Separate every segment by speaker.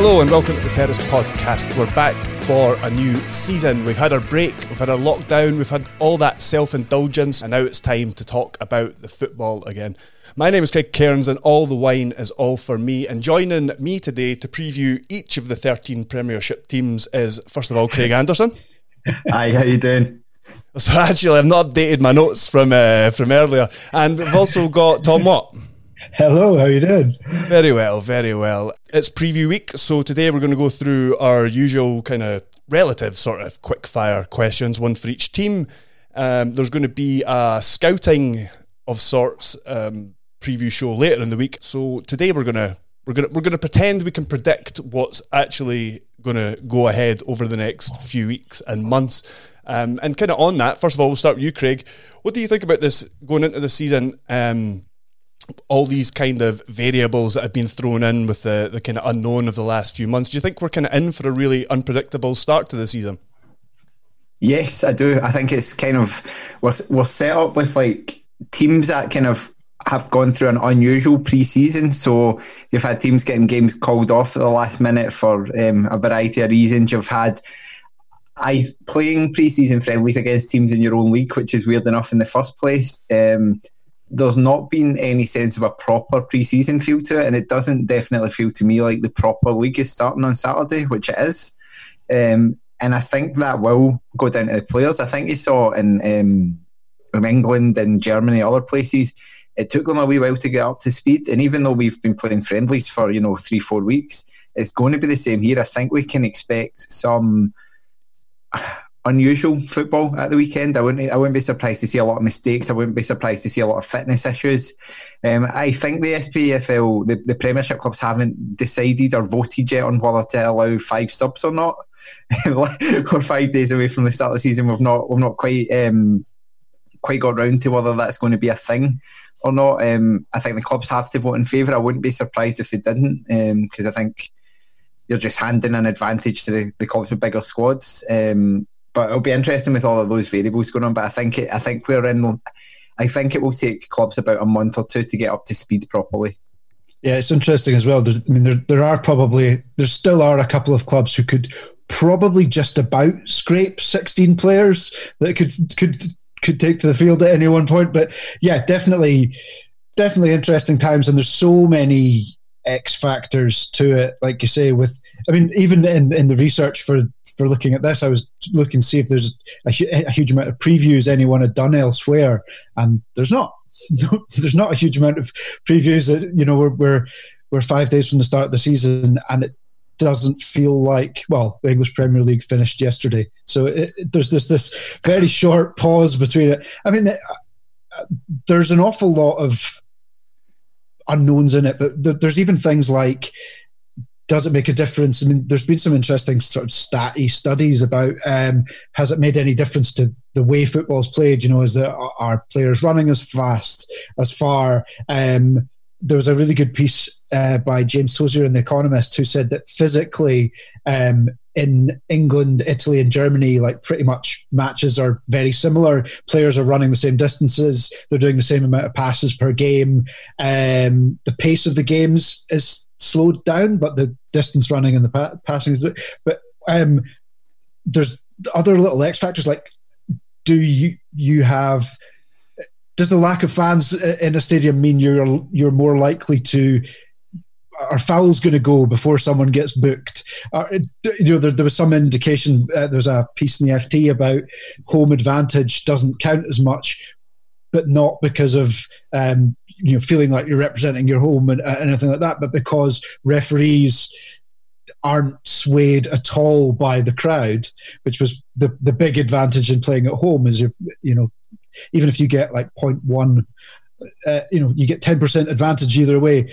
Speaker 1: Hello and welcome to the Terrace Podcast. We're back for a new season. We've had our break, we've had our lockdown, we've had all that self indulgence, and now it's time to talk about the football again. My name is Craig Cairns, and all the wine is all for me. And joining me today to preview each of the 13 Premiership teams is, first of all, Craig Anderson.
Speaker 2: Hi, how you doing?
Speaker 1: So actually, I've not updated my notes from uh, from earlier, and we've also got Thom Watt.
Speaker 3: Hello, how you doing?
Speaker 1: Very well, very well. It's preview week, so today we're going to go through our usual kind of relative sort of quick fire questions, one for each team. Um, there's going to be a scouting of sorts um, preview show later in the week. So today we're gonna we're gonna we're gonna pretend we can predict what's actually going to go ahead over the next few weeks and months. Um, and kind of on that, first of all, we'll start with you, Craig. What do you think about this going into the season? Um, all these kind of variables that have been thrown in with the, the kind of unknown of the last few months. Do you think we're kind of in for a really unpredictable start to the season?
Speaker 2: Yes, I do. I think it's kind of we're, we're set up with like teams that kind of have gone through an unusual pre-season. So you've had teams getting games called off at the last minute for um, a variety of reasons. You've had I playing pre-season friendlies against teams in your own league, which is weird enough in the first place. Um, there's not been any sense of a proper pre-season feel to it, and it doesn't definitely feel to me like the proper league is starting on Saturday, which it is. Um, and I think that will go down to the players. I think you saw in, um, in England and Germany, other places, it took them a wee while to get up to speed. And even though we've been playing friendlies for you know three, four weeks, it's going to be the same here. I think we can expect some unusual football at the weekend. I wouldn't I wouldn't be surprised to see a lot of mistakes. I wouldn't be surprised to see a lot of fitness issues. Um, I think the SPFL, the, the Premiership clubs haven't decided or voted yet on whether to allow five subs or not. We're five days away from the start of the season. We've not we've not quite um, quite got round to whether that's going to be a thing or not. Um, I think the clubs have to vote in favour. I wouldn't be surprised if they didn't, because um, I think you're just handing an advantage to the, the clubs with bigger squads. Um, but it'll be interesting with all of those variables going on. But I think it, I think we're in. I think it will take clubs about a month or two to get up to speed properly.
Speaker 3: Yeah, it's interesting as well. There's, I mean, there there are probably there still are a couple of clubs who could probably just about scrape 16 players that could could could take to the field at any one point. But yeah, definitely, definitely interesting times, and there's so many X factors to it. Like you say, with I mean, even in in the research for for looking at this, I was looking to see if there's a, a huge amount of previews anyone had done elsewhere, and there's not. there's not a huge amount of previews. That you know, we're we're we're five days from the start of the season, and it doesn't feel like well the english premier league finished yesterday so it, it, there's this this very short pause between it i mean it, uh, there's an awful lot of unknowns in it but th- there's even things like does it make a difference? I mean, there's been some interesting sort of statty studies about um, has it made any difference to the way football's played? You know, is there are players running as fast, as far? Um, there was a really good piece uh, by James Tozer in The Economist who said that physically um, in England, Italy, and Germany, like pretty much matches are very similar. Players are running the same distances. They're doing the same amount of passes per game. Um, the pace of the games is slowed down, but the distance running and the pa- passing is. But um, there's other little X factors like do you you have does the lack of fans in a stadium mean you're you're more likely to are fouls going to go before someone gets booked? you know, there, there, was some indication. Uh, there was a piece in the FT about home advantage doesn't count as much, but not because of um, you know feeling like you're representing your home and uh, anything like that, but because referees aren't swayed at all by the crowd, which was the the big advantage in playing at home. Is you you know even if you get like 0.1 uh, you know you get 10% advantage either way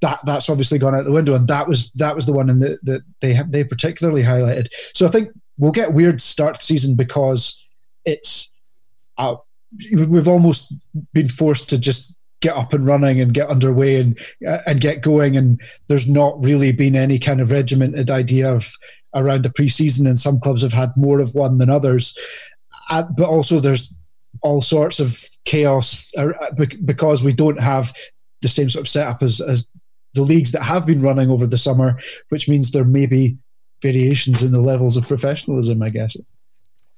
Speaker 3: that that's obviously gone out the window and that was that was the one in the, that they have they particularly highlighted so i think we'll get weird start season because it's uh, we've almost been forced to just get up and running and get underway and uh, and get going and there's not really been any kind of regimented idea of around the preseason and some clubs have had more of one than others uh, but also there's all sorts of chaos uh, because we don't have the same sort of setup as, as the leagues that have been running over the summer, which means there may be variations in the levels of professionalism, I guess.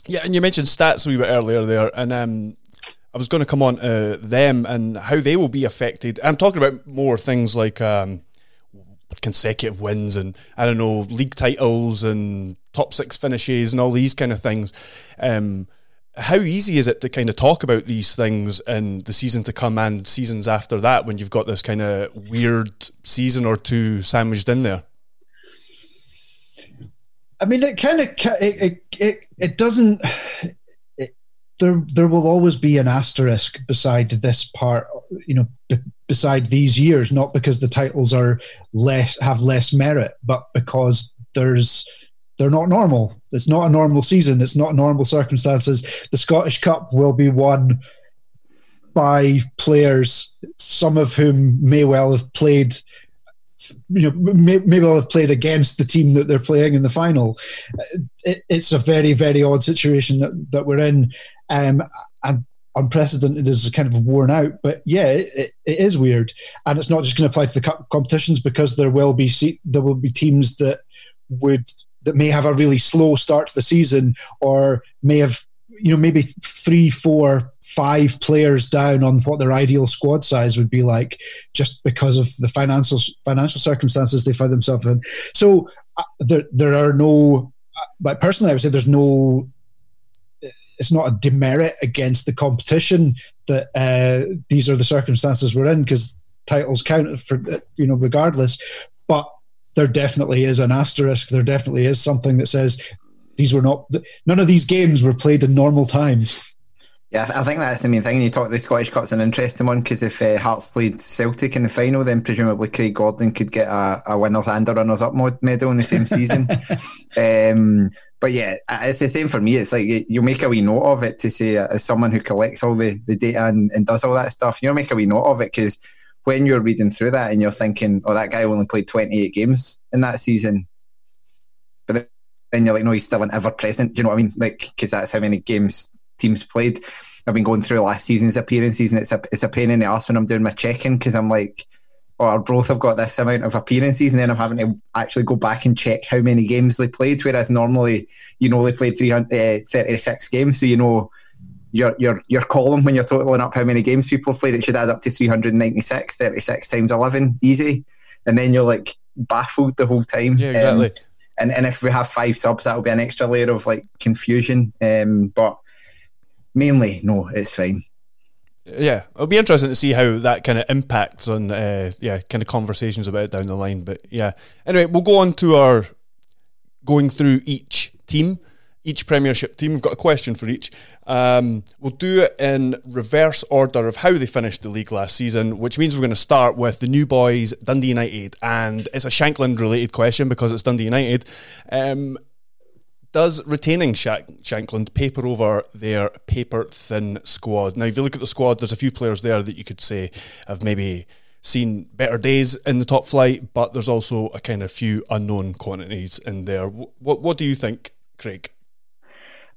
Speaker 1: Yeah, and you mentioned stats a wee bit earlier there, and um, I was going to come on to them and how they will be affected. I'm talking about more things like um, consecutive wins and I don't know league titles and top six finishes and all these kind of things. Um, how easy is it to kind of talk about these things in the season to come and seasons after that when you've got this kind of weird season or two sandwiched in there?
Speaker 3: I mean, it kind of it it it, it doesn't. There there will always be an asterisk beside this part, you know, b- beside these years, not because the titles are less have less merit, but because there's they're not normal. It's not a normal season. It's not normal circumstances. The Scottish Cup will be won by players, some of whom may well have played, you know, may, may well have played against the team that they're playing in the final. It, it's a very, very odd situation that, that we're in, um, and unprecedented is kind of worn out. But yeah, it, it is weird, and it's not just going to apply to the cup competitions because there will be there will be teams that would that may have a really slow start to the season or may have you know maybe three four five players down on what their ideal squad size would be like just because of the financial financial circumstances they find themselves in so uh, there there are no uh, but personally i would say there's no it's not a demerit against the competition that uh, these are the circumstances we're in because titles count for you know regardless but there definitely is an asterisk. There definitely is something that says these were not none of these games were played in normal times.
Speaker 2: Yeah, I think that's the main thing. You talk the Scottish Cup's an interesting one because if uh, Hearts played Celtic in the final, then presumably Craig Gordon could get a, a winners and a runners up medal in the same season. um, but yeah, it's the same for me. It's like you make a wee note of it to say, as someone who collects all the, the data and, and does all that stuff, you know, make a wee note of it because when you're reading through that and you're thinking, oh, that guy only played 28 games in that season, but then you're like, no, he's still an ever present. Do you know what I mean? Like, because that's how many games teams played. I've been going through last season's appearances, and it's a it's a pain in the ass when I'm doing my checking because I'm like, oh, our both have got this amount of appearances, and then I'm having to actually go back and check how many games they played. Whereas normally, you know, they played 336 uh, games, so you know your your your column when you're totaling up how many games people have played, it should add up to 396, 36 times 11, easy. And then you're like baffled the whole time.
Speaker 1: Yeah, exactly. Um,
Speaker 2: and, and if we have five subs, that'll be an extra layer of like confusion. Um, but mainly, no, it's fine.
Speaker 1: Yeah, it'll be interesting to see how that kind of impacts on, uh, yeah, kind of conversations about it down the line. But yeah, anyway, we'll go on to our going through each team each Premiership team. We've got a question for each. Um, we'll do it in reverse order of how they finished the league last season, which means we're going to start with the new boys, Dundee United. And it's a Shankland related question because it's Dundee United. Um, does retaining Shank- Shankland paper over their paper thin squad? Now, if you look at the squad, there's a few players there that you could say have maybe seen better days in the top flight, but there's also a kind of few unknown quantities in there. What what do you think, Craig?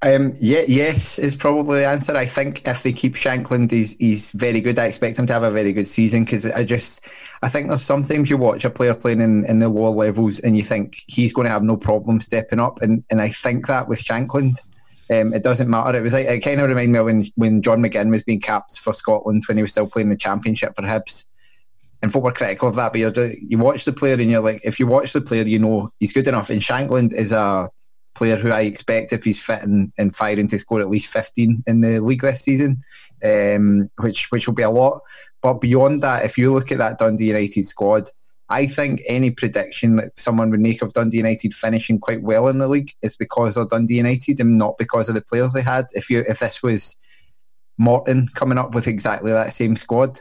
Speaker 2: Um, yeah, yes is probably the answer. I think if they keep Shankland, he's he's very good. I expect him to have a very good season because I just I think there's sometimes you watch a player playing in, in the lower levels and you think he's going to have no problem stepping up, and and I think that with Shankland. Um, it doesn't matter. It was like it kind of reminded me of when when John McGinn was being capped for Scotland when he was still playing the Championship for Hibs. And folk were critical of that, but you watch the player and you're like, if you watch the player, you know he's good enough. And Shankland is a player who I expect, if he's fit and, and firing, to score at least 15 in the league this season, um, which which will be a lot. But beyond that, if you look at that Dundee United squad, I think any prediction that someone would make of Dundee United finishing quite well in the league is because of Dundee United and not because of the players they had. If you if this was Morton coming up with exactly that same squad,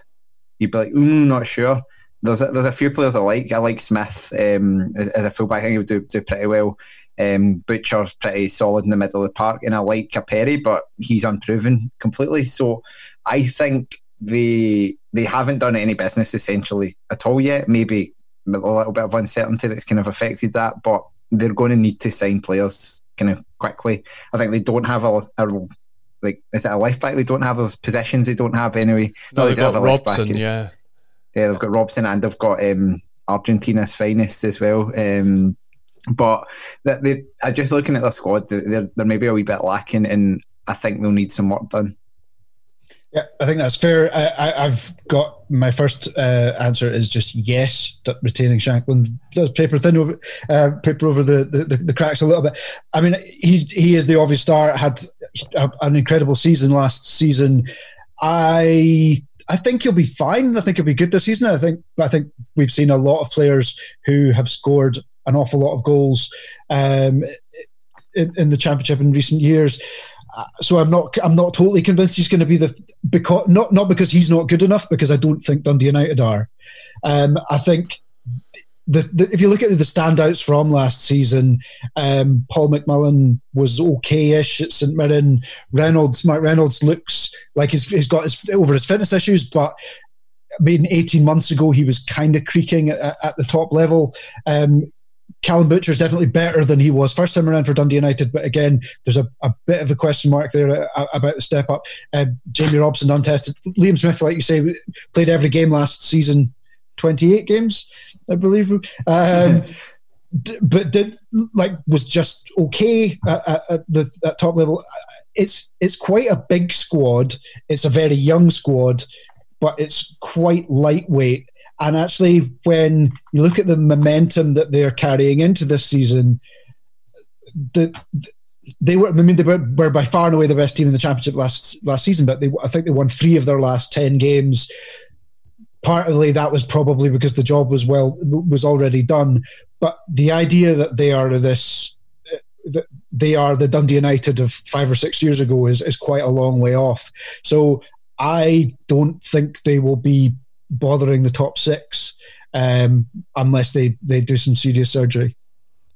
Speaker 2: you'd be like, mm, not sure. There's a, there's a few players I like. I like Smith um, as, as, a fullback. I think he would do, do pretty well. Um, Butcher's pretty solid in the middle of the park, and I like Caperi, but he's unproven completely. So I think they they haven't done any business essentially at all yet. Maybe a little bit of uncertainty that's kind of affected that, but they're going to need to sign players kind of quickly. I think they don't have a, a like is it a left back? They don't have those positions. They don't have anyway.
Speaker 1: No, no they do have a Robson, left back. yeah,
Speaker 2: yeah, they've got Robson and they've got um, Argentina's finest as well. Um, but they, they, just looking at the squad, they're, they're maybe a wee bit lacking, and I think they'll need some work done.
Speaker 3: Yeah, I think that's fair. I, have got my first uh, answer is just yes. Retaining Shankland does paper thin over uh, paper over the, the, the, cracks a little bit. I mean, he he is the obvious star. Had an incredible season last season. I I think he'll be fine. I think he'll be good this season. I think I think we've seen a lot of players who have scored an awful lot of goals um, in, in the championship in recent years. Uh, so I'm not I'm not totally convinced he's going to be the because not not because he's not good enough because I don't think Dundee United are. Um, I think the, the, if you look at the standouts from last season, um, Paul McMullen was okay-ish at St Mirren. Reynolds, Mark Reynolds looks like he's, he's got his over his fitness issues, but I mean, 18 months ago he was kind of creaking at, at, the top level. Um, Callum Butcher is definitely better than he was first time around for Dundee United, but again, there's a, a bit of a question mark there about the step up. Uh, Jamie Robson untested. Liam Smith, like you say, played every game last season, 28 games, I believe. Um, d- but did like was just okay at, at the at top level. It's it's quite a big squad. It's a very young squad, but it's quite lightweight and actually, when you look at the momentum that they're carrying into this season, the, they were. I mean, they were, were, by far and away the best team in the championship last last season. But they, I think they won three of their last ten games. Partly that was probably because the job was well was already done. But the idea that they are this that they are the Dundee United of five or six years ago is, is quite a long way off. So I don't think they will be bothering the top six um, unless they, they do some serious surgery.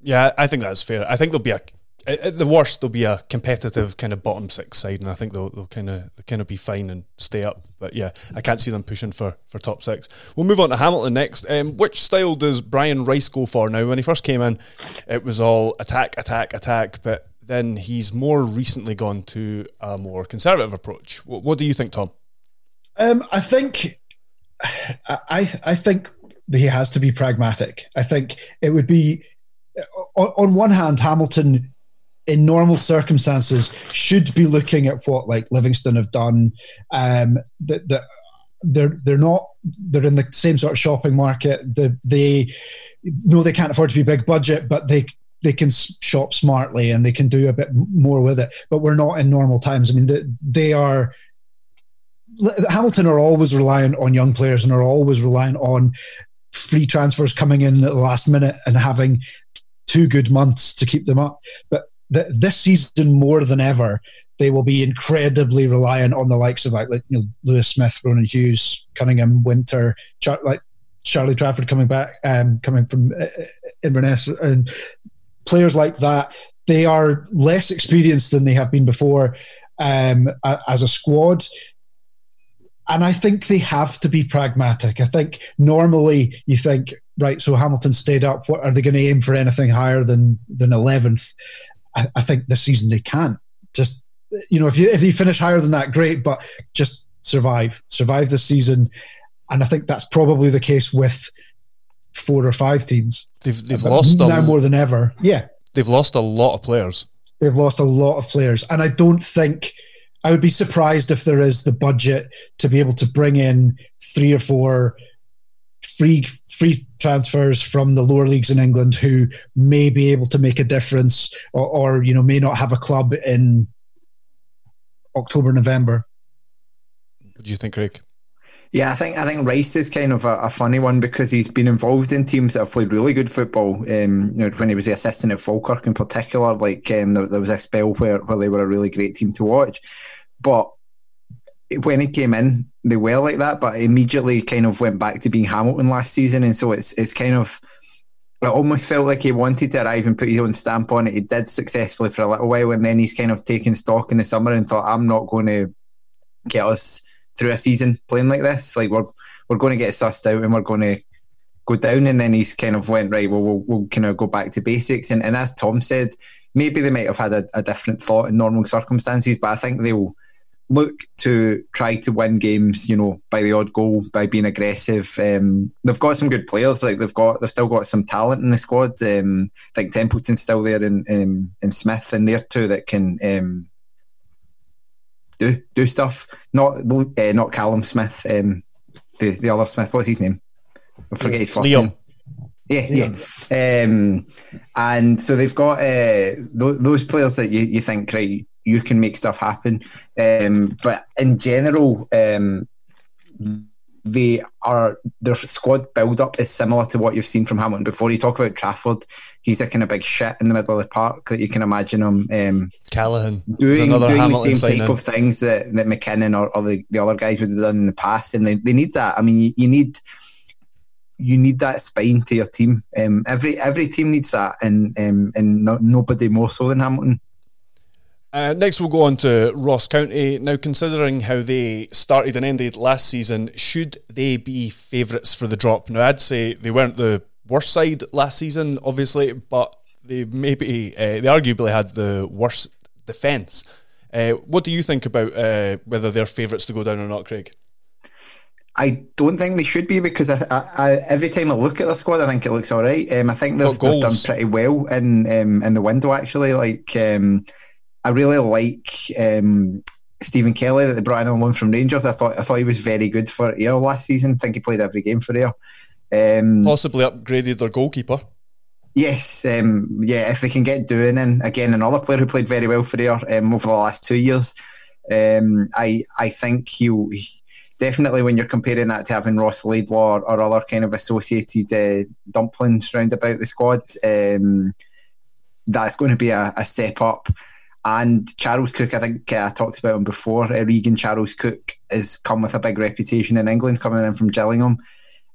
Speaker 1: Yeah, I think that's fair. I think there'll be a at the worst there'll be a competitive kind of bottom six side, and I think they'll, they'll kind of they'll kind of be fine and stay up. But yeah, I can't see them pushing for, for top six. We'll move on to Hamilton next. Um, which style does Brian Rice go for now? When he first came in, it was all attack, attack, attack, but then he's more recently gone to a more conservative approach. What, what do you think, Thom?
Speaker 3: Um, I think I I think he has to be pragmatic. I think it would be on, on one hand, Hamilton in normal circumstances should be looking at what like Livingston have done. Um, that that they're they're not they're in the same sort of shopping market. The, they know they can't afford to be big budget, but they they can shop smartly and they can do a bit more with it. But we're not in normal times. I mean, the, they are Hamilton are always reliant on young players and are always reliant on free transfers coming in at the last minute and having two good months to keep them up. But th- this season, more than ever, they will be incredibly reliant on the likes of like, like you know, Lewis Smith, Ronan Hughes, Cunningham, Winter, Char- like Charlie Trafford coming back, um, coming from uh, uh Inverness, and players like that. They are less experienced than they have been before um, as a squad and I think they have to be pragmatic. I think normally you think, right, so Hamilton stayed up. What are they going to aim for anything higher than than eleventh? I, I, think this season they can't. Just you know, if you if you finish higher than that, great, but just survive, survive the season, and I think that's probably the case with four or five teams.
Speaker 1: They've they've lost
Speaker 3: now more than ever. Yeah,
Speaker 1: they've lost a lot of players.
Speaker 3: They've lost a lot of players, and I don't think I would be surprised if there is the budget to be able to bring in three or four free free transfers from the lower leagues in England who may be able to make a difference or, or you know may not have a club in October November.
Speaker 1: What do you think, Craig?
Speaker 2: Yeah, I think I think Rice is kind of a, a, funny one because he's been involved in teams that have played really good football. Um, you know, when he was the assistant at Falkirk in particular, like um, there, there, was a spell where, where they were a really great team to watch. But when he came in, they were like that, but immediately kind of went back to being Hamilton last season, and so it's it's kind of it almost felt like he wanted to arrive and put his own stamp on it. He did successfully for a little while, and then he's kind of taken stock in the summer and thought, "I'm not going to get us." through a season playing like this. Like we're we're going to get sussed out and we're going to go down. And then he's kind of went right. Well, we'll, we'll kind of go back to basics. And, and as Thom said, maybe they might have had a, a different thought in normal circumstances, but I think they'll look to try to win games, you know, by the odd goal, by being aggressive. Um, they've got some good players, like they've got they've still got some talent in the squad. Um, I think Templeton's still there and um, and Smith in there too that can um, do do stuff. Not uh, not Callum Smith, um, the the other Smith. What's his name? I forget his first
Speaker 1: Liam.
Speaker 2: name. Yeah, yeah. Um, and so they've got uh, th- those players that you, you think, right, you can make stuff happen. Um, but in general, um, they are their squad build up is similar to what you've seen from Hamilton before. You talk about Trafford, he's a kind of big shit in the middle of the park that you can imagine him um,
Speaker 1: Callaghan
Speaker 2: doing doing Hamilton the same type of things that, that McKinnon or, or the, the other guys would have done in the past, and they, they need that. I mean, you, you need you need that spine to your team. Um, every every team needs that, and um, and no, nobody more so than Hamilton.
Speaker 1: Uh, next, we'll go on to Ross County. Now, considering how they started and ended last season, should they be favourites for the drop? Now, I'd say they weren't the worst side last season, obviously, but they maybe uh, they arguably had the worst defence. Uh, what do you think about uh, whether they're favourites to go down or not, Craig?
Speaker 2: I don't think they should be because I, I, I, every time I look at the squad, I think it looks all right. Um, I think they've, they've, done pretty well in um, in the window actually. Like um, I really like um, Stephen Kelly that they brought in on loan from Rangers. I thought I thought he was very good for Ayr last season. I think he played every game for Ayr.
Speaker 1: Um, Possibly upgraded their goalkeeper.
Speaker 2: Yes, um, yeah. If they can get Doohan, and again, another player who played very well for Ayr um, over the last two years, um, I I think he, he definitely when you're comparing that to having Ross Laidlaw or, or other kind of associated uh, dumplings round about the squad, um, that's going to be a, a step up. And Charles Cook, I think uh, I talked about him before. Uh, Regan Charles Cook has come with a big reputation in England, coming in from Gillingham.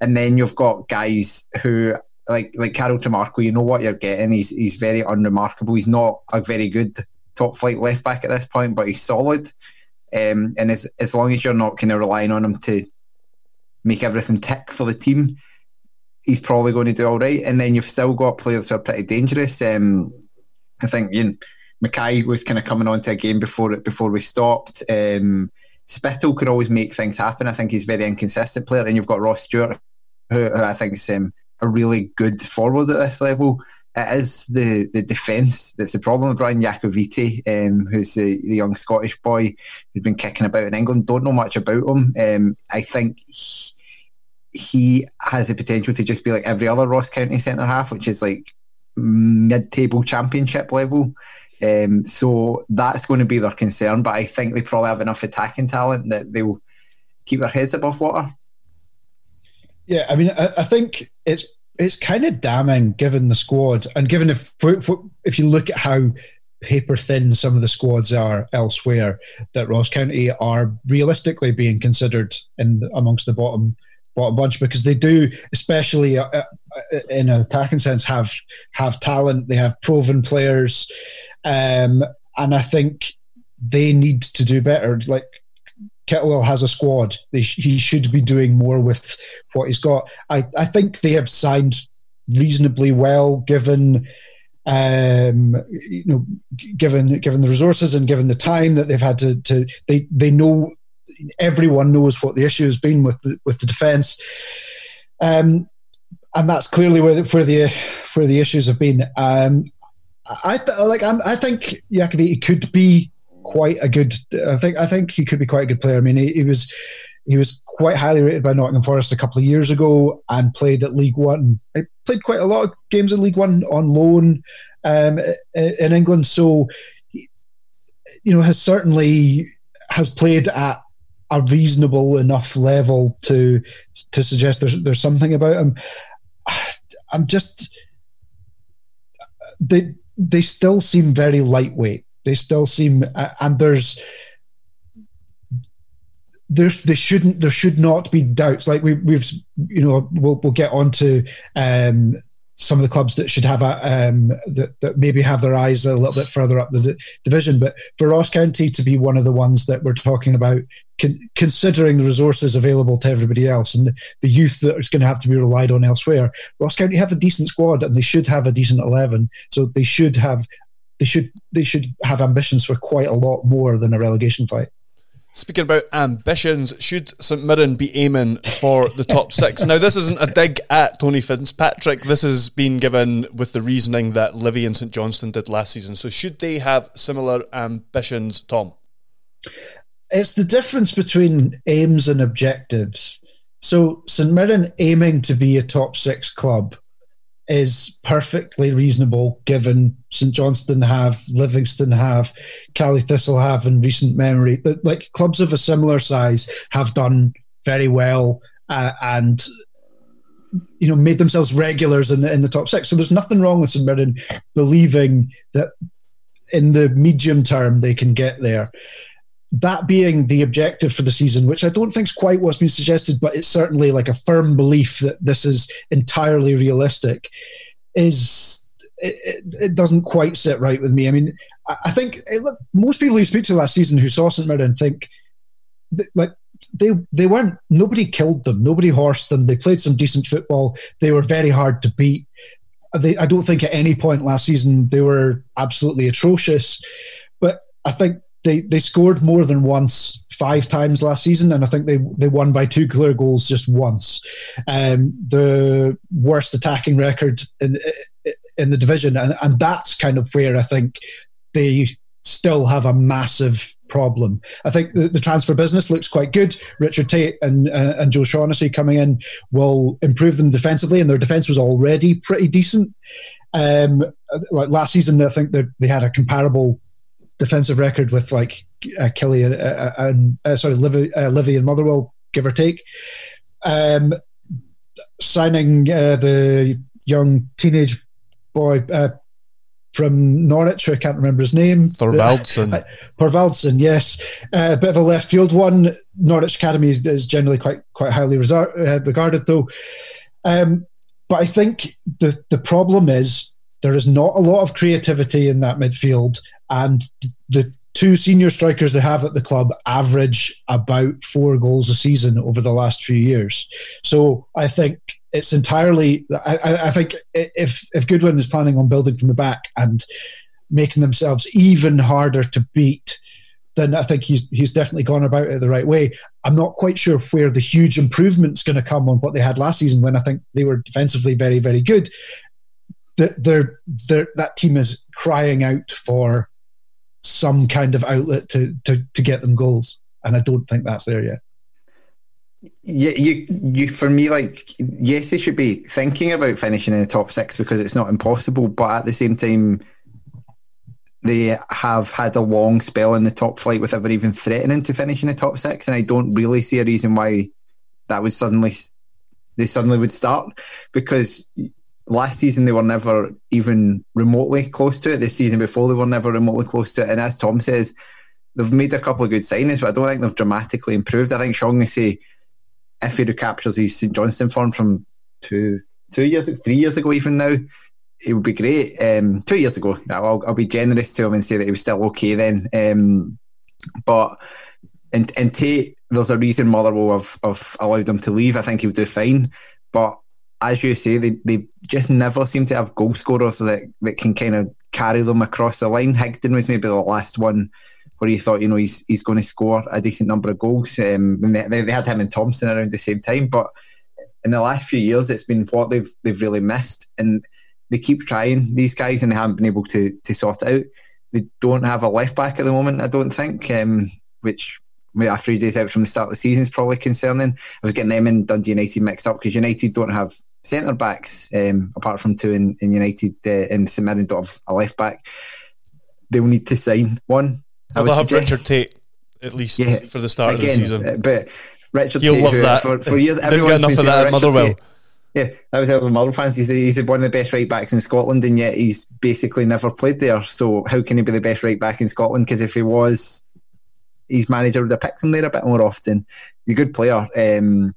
Speaker 2: And then you've got guys who, like like Carl Tremarco, you know what you're getting. He's he's very unremarkable. He's not a very good top flight left back at this point, but he's solid. Um, and as as long as you're not kind of relying on him to make everything tick for the team, he's probably going to do all right. And then you've still got players who are pretty dangerous. Um, I think you. Know, Mackay was kind of coming onto a game before before we stopped. Um, Spittal could always make things happen. I think he's a very inconsistent player, and you've got Ross Stewart, who, I think is um, a really good forward at this level. It is the the defence that's the problem Brian Iacovitti, um, who's the, the, young Scottish boy who's been kicking about in England. Don't know much about him. Um, I think he, he has the potential to just be like every other Ross County centre half, which is like mid-table championship level. Um, so that's going to be their concern. But I think they probably have enough attacking talent that they'll keep their heads above water.
Speaker 3: Yeah, I mean, I, I think it's it's kind of damning given the squad and given if if you look at how paper thin some of the squads are elsewhere, that Ross County are realistically being considered in amongst the bottom bottom bunch because they do, especially uh, uh in an attacking sense, have have talent. They have proven players. Um, and I think they need to do better. Like Kettlewell has a squad. Sh- he should be doing more with what he's got. I, I think they have signed reasonably well, given um, you know, given given the resources and given the time that they've had to, to they they know everyone knows what the issue has been with the, with the defence, um, and that's clearly where the, where the where the issues have been. Um, I th- like I'm, i think Iacovitti could be quite a good. I think I think he could be quite a good player. I mean, he, he was he was quite highly rated by Nottingham Forest a couple of years ago and played at League One. He played quite a lot of games in League One on loan um, in England. So, you know, has certainly has played at a reasonable enough level to to suggest there's there's something about him. I'm just they they still seem very lightweight. They still seem and there's there's there shouldn't there should not be doubts like we, we've you know we'll, we'll get on to um, some of the clubs that should have a um, that, that maybe have their eyes a little bit further up the d- division. But for Ross County to be one of the ones that we're talking about, con- considering the resources available to everybody else and the, the youth that is going to have to be relied on elsewhere, Ross County have a decent squad and they should have a decent eleven. So they should have they should they should have ambitions for quite a lot more than a relegation fight.
Speaker 1: Speaking about ambitions, should St Mirren be aiming for the top six? Now, this isn't a dig at Tony Fitzpatrick. This has been given with the reasoning that Livy and St Johnstone did last season. So, should they have similar ambitions, Thom?
Speaker 3: It's the difference between aims and objectives. So, St Mirren aiming to be a top six club is perfectly reasonable given St Johnstone have, Livingston have, Caley Thistle have in recent memory. Like clubs of a similar size have done very well uh, and you know made themselves regulars in the in the top six. So there's nothing wrong with St Mirren believing that in the medium term they can get there that being the objective for the season, which I don't think is quite what's been suggested, but it's certainly like a firm belief that this is entirely realistic, is it, it doesn't quite sit right with me. I mean, I think it, look, most people who speak to last season who saw St Mirren think like they they weren't nobody killed them, nobody horsed them. They played some decent football. They were very hard to beat. They, I don't think at any point last season they were absolutely atrocious, but I think they they scored more than once five times last season, and I think they they won by two clear goals just once. Um, the worst attacking record in in the division, and, and that's kind of where I think they still have a massive problem. I think the, the, transfer business looks quite good. Richard Tait and uh, and Joe Shaughnessy coming in will improve them defensively, and their defense was already pretty decent. Um, like last season, I think they had a comparable defensive record with like uh, Killie uh, uh, and uh, sorry, Livy, uh, Livy and Motherwell, give or take. Um, signing uh, the young teenage boy uh, from Norwich, I can't remember his name.
Speaker 1: Thorvaldsen.
Speaker 3: Thorvaldsen, yes. a bit of a left field one. Norwich Academy is, is generally quite quite highly regarded, though. Um, but I think the the problem is there is not a lot of creativity in that midfield, and the two senior strikers they have at the club average about four goals a season over the last few years. So I think it's entirely. I, I think if if Goodwin is planning on building from the back and making themselves even harder to beat, then I think he's he's definitely gone about it the right way. I'm not quite sure where the huge improvement's going to come on what they had last season when I think they were defensively very very good they're, they're, that team is crying out for some kind of outlet to, to, to get them goals. And I don't think that's there yet.
Speaker 2: Yeah, you, you, for me, like, yes, they should be thinking about finishing in the top six because it's not impossible, but at the same time, they have had a long spell in the top flight without even threatening to finish in the top six, and I don't really see a reason why that would suddenly they suddenly would start because last season they were never even remotely close to it. This season before they were never remotely close to it. And as Thom says, they've made a couple of good signings, but I don't think they've dramatically improved. I think Shaughnessy, if he recaptures his St Johnstone form from two two years, three years ago, even now, it would be great. Um, two years ago, I'll, I'll, be generous to him and say that he was still okay then. Um, but and and Tait, there's a reason Motherwell have, have allowed him to leave. I think he'll do fine. But as you say, they, they just never seem to have goal scorers that, that can kind of carry them across the line. Higdon was maybe the last one where you thought, you know, he's he's going to score a decent number of goals. Um, and they, they had him and Thompson around the same time, but in the last few years, it's been what they've they've really missed, and they keep trying these guys, and they haven't been able to to sort out. They don't have a left back at the moment, I don't think, um, which a three days out from the start of the season is probably concerning. I was getting them and Dundee United mixed up because United don't have centre backs um, apart from two in, in United uh, and St Mirren don't have a left back. They'll need to sign one.
Speaker 1: Well, they'll have Richard Tait at least yeah, for the start again, of the season.
Speaker 2: Uh, but Richard
Speaker 1: You'll
Speaker 2: Tait,
Speaker 1: love that.
Speaker 2: For, for years,
Speaker 1: Didn't get enough of that at Motherwell.
Speaker 2: Tait, yeah, that was the Motherwell fans. He's, he's one of the best right backs in Scotland, and yet he's basically never played there. So how can he be the best right back in Scotland? Because if he was, his manager would have picked him there a bit more often. He's a good player. Um,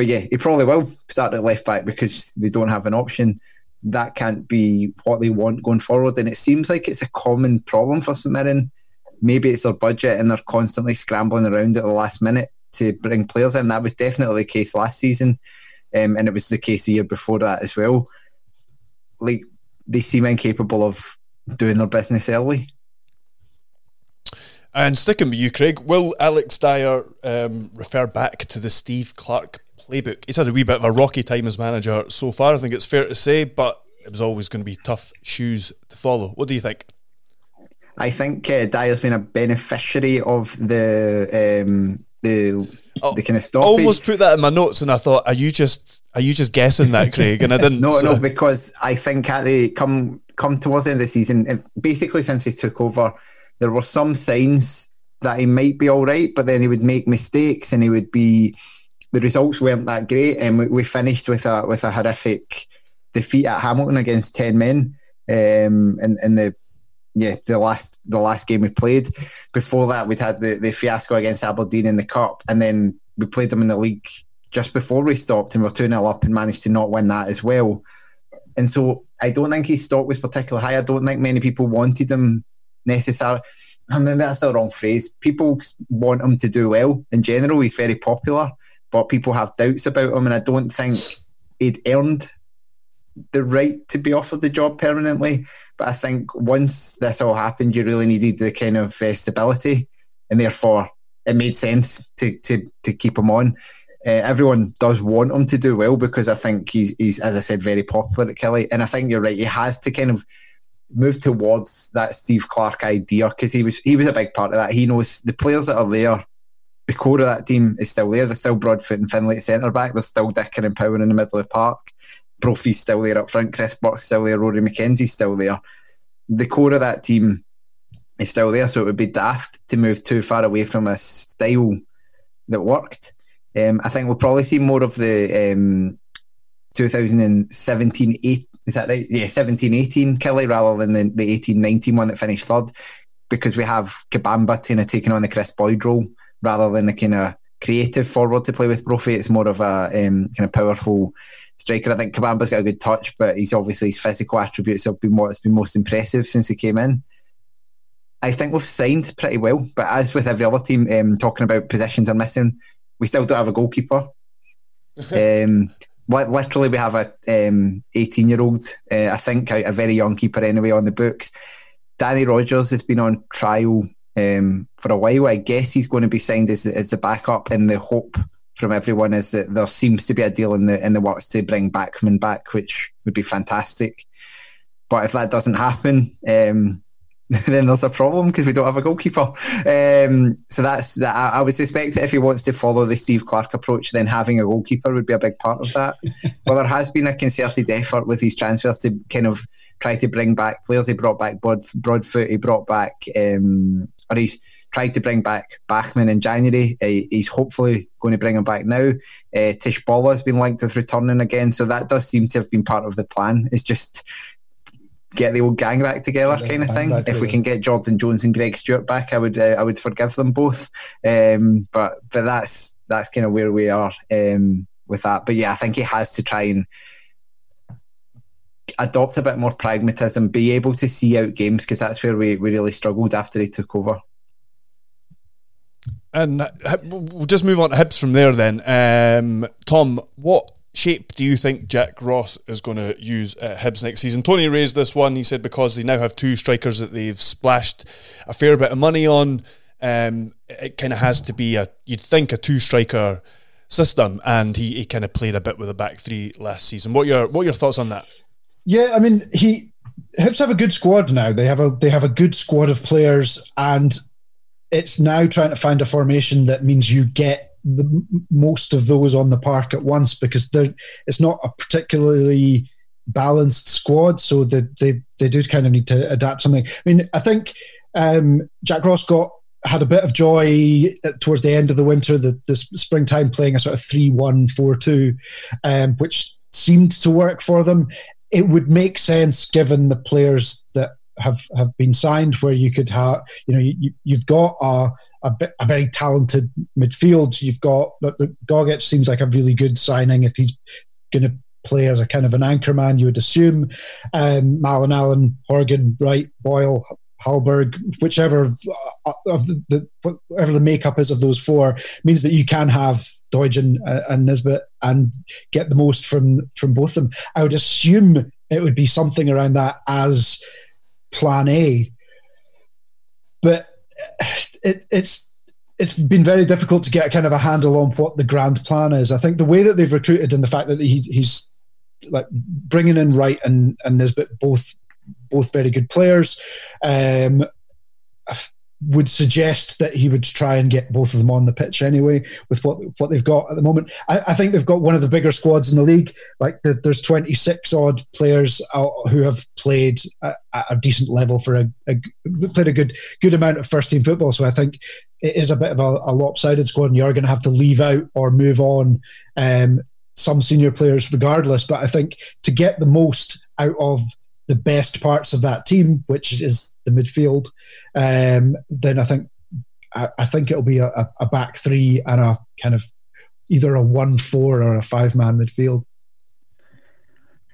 Speaker 2: but yeah, he probably will start at left back because they don't have an option. That can't be what they want going forward. And it seems like it's a common problem for St Mirren. Maybe it's their budget and they're constantly scrambling around at the last minute to bring players in. That was definitely the case last season. Um, and it was the case the year before that as well. Like they seem incapable of doing their business early.
Speaker 1: And sticking with you, Craig, will Alex Dyer um, refer back to the Steve Clarke playbook? He's had a wee bit of a rocky time as manager so far, I think it's fair to say, but it was always going to be tough shoes to follow. What do you think?
Speaker 2: I think uh, Dyer's been a beneficiary of the um, the oh, the kind of stoppage.
Speaker 1: I almost put that in my notes, and I thought, are you just are you just guessing that, Craig? And I didn't.
Speaker 2: no, so. no, because I think at the come come towards the end of the season, basically since he took over, there were some signs that he might be all right, but then he would make mistakes and he would be. The results weren't that great, and we, we finished with a with a horrific defeat at Hamilton against ten men. Um, in, in the yeah, the last the last game we played. Before that, we'd had the, the fiasco against Aberdeen in the cup, and then we played them in the league just before we stopped, and we are two 0 up and managed to not win that as well. And so I don't think his stock was particularly high. I don't think many people wanted him necessarily. I mean, that's the wrong phrase. People want him to do well in general. He's very popular, but people have doubts about him, and I don't think he'd earned the right to be offered the job permanently. But I think once this all happened, you really needed the kind of uh, stability, and therefore it made sense to to to keep him on. Uh, everyone does want him to do well because I think he's, he's, as I said, very popular at Killie, And I think you're right. He has to kind of move towards that Steve Clarke idea because he was he was a big part of that. He knows the players that are there. The core of that team is still there. There's still Broadfoot and Findlay at centre back. There's still Dicker and Power in the middle of the park. Brophy's still there up front. Chris Burke's still there. Rory McKenzie's still there. The core of that team is still there, so it would be daft to move too far away from a style that worked. Um, I think we'll probably see more of the um, 2017 8, is that right? Yeah, 17 18 Killie rather than the, the 18 19 one that finished third because we have Kabamba of taking on the Kris Boyd role rather than the kind of creative forward to play with Brophy. It's more of a um, kind of powerful striker. I think Kabamba's got a good touch, but he's obviously his physical attributes have been what's been most impressive since he came in. I think we've signed pretty well, but as with every other team, um, talking about positions are missing, we still don't have a goalkeeper. um, literally, we have a 18 um, year old, uh, I think, a, a, very young keeper anyway on the books. Danny Rogers has been on trial um, for a while. I guess he's going to be signed as, as the backup and the hope from everyone is that there seems to be a deal in the in the works to bring Bachmann back, which would be fantastic. But if that doesn't happen, um, then there's a problem because we don't have a goalkeeper. Um, so that's that. I would suspect if he wants to follow the Steve Clarke approach, then having a goalkeeper would be a big part of that. well, there has been a concerted effort with these transfers to kind of try to bring back players. He brought back Broad, Broadfoot. He brought back, um, or he's tried to bring back Bachmann in January. Uh, he's hopefully going to bring him back now. Uh, Tshibola has been linked with returning again, so that does seem to have been part of the plan. It's just get the old gang back together, yeah, kind of thing. If we can get Jordan Jones and Greg Stewart back, I would uh, I would forgive them both. Um, but but that's that's kind of where we are um, with that. But yeah, I think he has to try and adopt a bit more pragmatism, be able to see out games because that's where we, we really struggled after he took over.
Speaker 1: And uh, we'll just move on to Hibs from there then. Um, Thom, what shape do you think Jack Ross is going to use at Hibs next season? Tony raised this one. He said because they now have two strikers that they've splashed a fair bit of money on, um, it kind of has to be a, you'd think, a two striker system. And he, he kind of played a bit with a back three last season. What your what your thoughts on that?
Speaker 3: Yeah, I mean, he Hibs have a good squad now. They have a they have a good squad of players, and it's now trying to find a formation that means you get the most of those on the park at once because it's not a particularly balanced squad, so they, they they do kind of need to adapt something. I mean, I think um, Jack Ross got had a bit of joy towards the end of the winter, the, the springtime playing a sort of 3 1 4 2, um, which seemed to work for them. It would make sense given the players that have, have been signed, where you could have, you know, you, you've got a a, very talented midfield. You've got Gogic seems like a really good signing if he's going to play as a kind of an anchor man. You would assume um, Malin Allan, Horgan, Wright, Boyle, Hallberg, whichever of the, whatever the makeup is of those four means that you can have Doidge and, and Nisbet and get the most from from both of them. I would assume it would be something around that as plan A. But it, it's it's been very difficult to get kind of a handle on what the grand plan is. I think the way that they've recruited and the fact that he, he's like bringing in Wright and and Nisbet both both very good players. Um, would suggest that he would try and get both of them on the pitch anyway with what what they've got at the moment. I, I think they've got one of the bigger squads in the league. Like the, there's 26 odd players who have played at, a decent level for a, a, played a good good amount of first team football. So I think it is a bit of a, a lopsided squad, and you're going to have to leave out or move on um, some senior players regardless. But I think to get the most out of the best parts of that team, which is the midfield, um, then I think I, I think it'll be a, a, back three and a kind of either a one four or a five man midfield.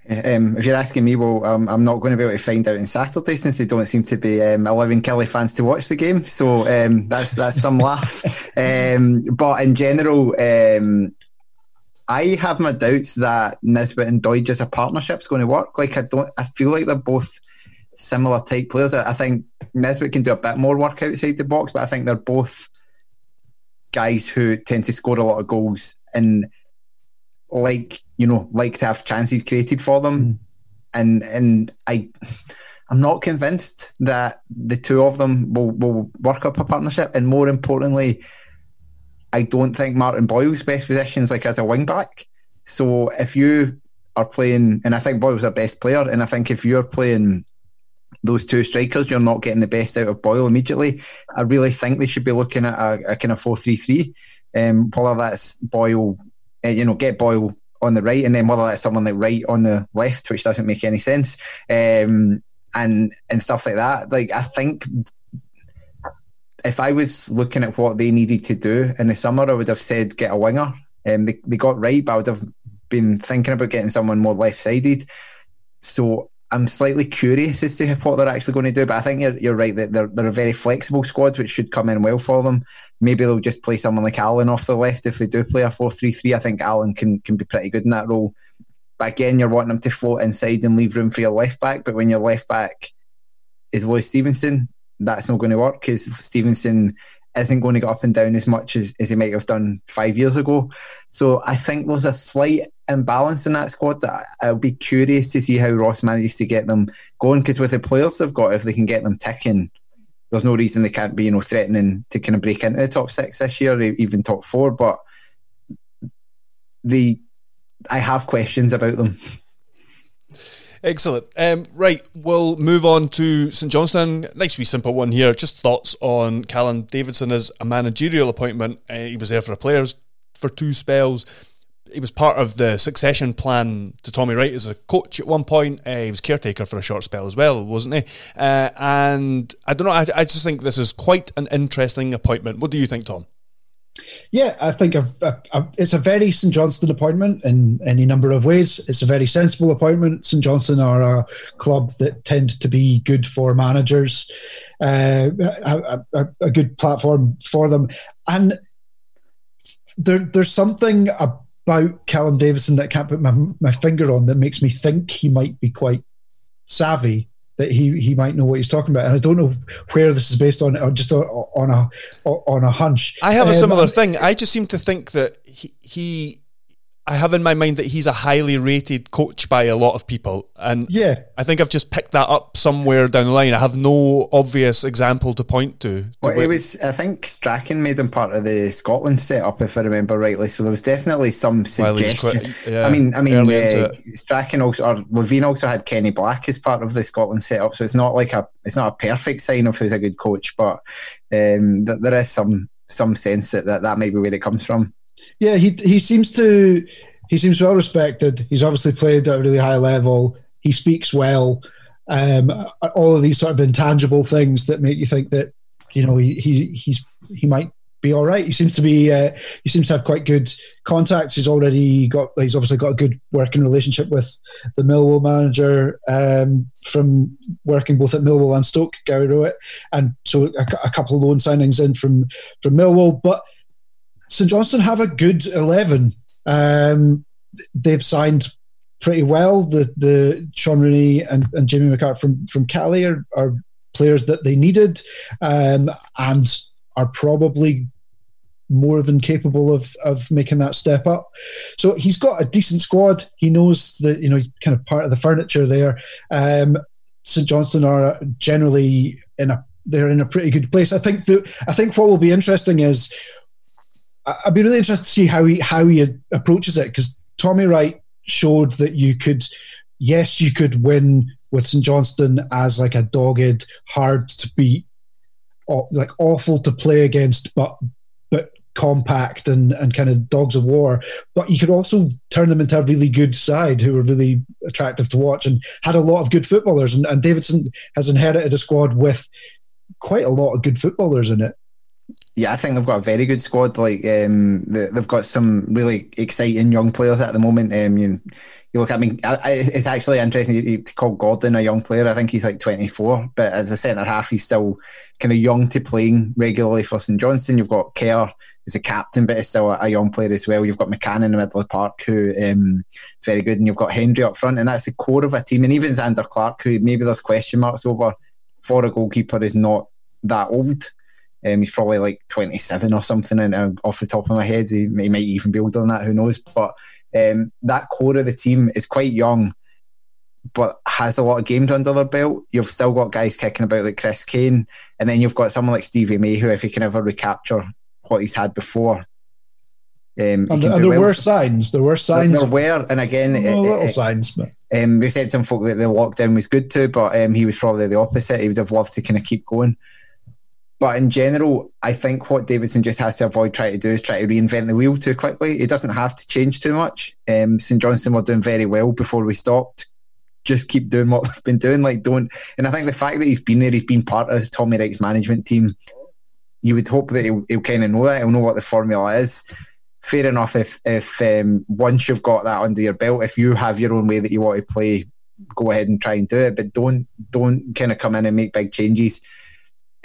Speaker 2: Um, if you're asking me, well, um, I'm not going to be able to find out on Saturday since they don't seem to be um, allowing Killie fans to watch the game. So um, that's that's some laugh. Um, but in general, um, I have my doubts that Nisbet and Doidge as a partnership is going to work. Like I don't, I feel like they're both similar type players. I think Nisbet can do a bit more work outside the box, but I think they're both guys who tend to score a lot of goals and like you know like to have chances created for them. Mm. And and I. I'm not convinced that the two of them will, will work up a partnership. And more importantly, I don't think Martin Boyle's best position is like as a wing back. So if you are playing, and I think Boyle's our best player, and I think if you're playing those two strikers, you're not getting the best out of Boyle immediately. I really think they should be looking at a, a kind of four three three. Um, whether that's Boyle, uh, you know, get Boyle on the right, and then whether that's someone like Wright on the left, which doesn't make any sense, um, and and stuff like that. Like I think if I was looking at what they needed to do in the summer, I would have said get a winger. Um, they, they got Wright, but I would have been thinking about getting someone more left sided. So I'm slightly curious as to what they're actually going to do. But I think you're, you're right that they're, they're a very flexible squad, which should come in well for them. Maybe they'll just play someone like Allan off the left if they do play a 4 3 3. I think Allan can, can be pretty good in that role. But again, you're wanting them to float inside and leave room for your left back. But when your left back is Lewis Stevenson, that's not going to work because Stevenson isn't going to get up and down as much as, as he might have done five years ago. So I think there's a slight imbalance in that squad. that I'll be curious to see how Ross manages to get them going because with the players they've got, if they can get them ticking, there's no reason they can't be you know threatening to kind of break into the top six this year, even top four. But the I have questions about them.
Speaker 1: Excellent. Um, right, we'll move on to St Johnstone. Nice wee simple one here. Just thoughts on Callum Davidson as a managerial appointment. Uh, he was there for the players for two spells. He was part of the succession plan to Tommy Wright as a coach at one point. Uh, he was caretaker for a short spell as well, wasn't he? Uh, and I don't know. I, I just think this is quite an interesting appointment. What do you think, Thom?
Speaker 3: Yeah, I think a, a, a, it's a very St Johnstone appointment in any number of ways. It's a very sensible appointment. St Johnstone are a club that tend to be good for managers, uh, a, a, good platform for them, and there, there's something about Callum Davidson that I can't put my, my finger on that makes me think he might be quite savvy that he he might know what he's talking about. And I don't know where this is based on, or just on a on a hunch.
Speaker 1: I have a um, similar thing. I just seem to think that he, he I have in my mind that he's a highly rated coach by a lot of people, and
Speaker 3: yeah,
Speaker 1: I think I've just picked that up somewhere down the line. I have no obvious example to point to. to
Speaker 2: well, it was I think Strachan made him part of the Scotland setup, if I remember rightly. So there was definitely some suggestion. Quite, yeah, I mean, I mean, uh, Strachan also or Levein also had Kenny Black as part of the Scotland setup. So it's not like a it's not a perfect sign of who's a good coach, but um, there is some some sense that, that that might be where it comes from.
Speaker 3: Yeah, he he seems to he seems well respected. He's obviously played at a really high level. He speaks well. Um, all of these sort of intangible things that make you think that you know he, he he's he might be all right. He seems to be uh, he seems to have quite good contacts. He's already got he's obviously got a good working relationship with the Millwall manager um, from working both at Millwall and Stoke, Gary Rowett, and so a, a couple of loan signings in from from Millwall, but St Johnstone have a good 11. Um, they've signed pretty well. The the Shaun Rooney and, and Jamie McCart from from Caley are, are players that they needed um, and are probably more than capable of of making that step up. So he's got a decent squad. He knows that you know kind of part of the furniture there. Um, St Johnstone are generally in a they're in a pretty good place. I think that I think what will be interesting is I'd be really interested to see how he how he approaches it because Tommy Wright showed that you could, yes, you could win with St Johnstone as like a dogged, hard to beat, like awful to play against, but but compact and, and kind of dogs of war. But you could also turn them into a really good side who were really attractive to watch and had a lot of good footballers. And, and Davidson has inherited a squad with quite a lot of good footballers in it.
Speaker 2: Yeah, I think they've got a very good squad. Like um, they've got some really exciting young players at the moment. Um, you, you look, I mean, it's actually interesting to call Gordon a young player. I think he's like 24, but as a centre half, he's still kind of young to playing regularly for St Johnstone. You've got Kerr as a captain, but he's still a, young player as well. You've got McCann in the middle of the park, who um, is very good, and you've got Hendry up front, and that's the core of a team. And even Zander Clark, who maybe there's question marks over for a goalkeeper, is not that old. Um, he's probably like 27 or something, and uh, off the top of my head, he, he, might even be older than that. Who knows? But um, that core of the team is quite young, but has a lot of games under their belt. You've still got guys kicking about like Chris Kane, and then you've got someone like Stevie May, who if he can ever recapture what he's had before.
Speaker 3: Um, and, and there well. were signs. There were signs.
Speaker 2: There were, and again,
Speaker 3: no, little it, signs. But
Speaker 2: um, we said some folk that the lockdown was good too, but um, he was probably the opposite. He would have loved to kind of keep going. But in general, I think what Davidson just has to avoid trying to do is try to reinvent the wheel too quickly. It doesn't have to change too much. Um, St Johnstone were doing very well before we stopped. Just keep doing what they've been doing. Like, don't. And I think the fact that he's been there, he's been part of Tommy Wright's management team. You would hope that he'll, he'll kind of know that. He'll know what the formula is. Fair enough. If if um, once you've got that under your belt, if you have your own way that you want to play, go ahead and try and do it. But don't don't kind of come in and make big changes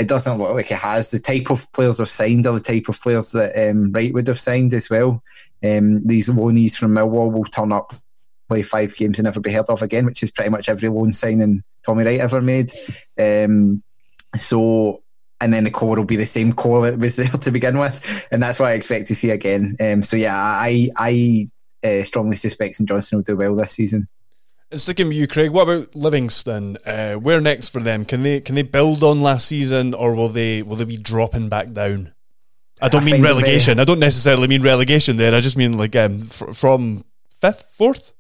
Speaker 2: it doesn't look like it has. The type of players have signed are the type of players that um, Wright would have signed as well. Um, these loanees from Millwall will turn up, play five games, and never be heard of again, which is pretty much every loan signing Tommy Wright ever made. Um, so, and then the core will be the same core that was there to begin with, and that's what I expect to see again. Um, so, yeah, I I uh, strongly suspect St Johnstone will do well this season.
Speaker 1: And sticking with you, Craig, what about Livingston? Uh, where next for them? Can they can they build on last season, or will they will they be dropping back down? I don't I mean relegation. They, I don't necessarily mean relegation there. I just mean like um, f- from fifth, fourth,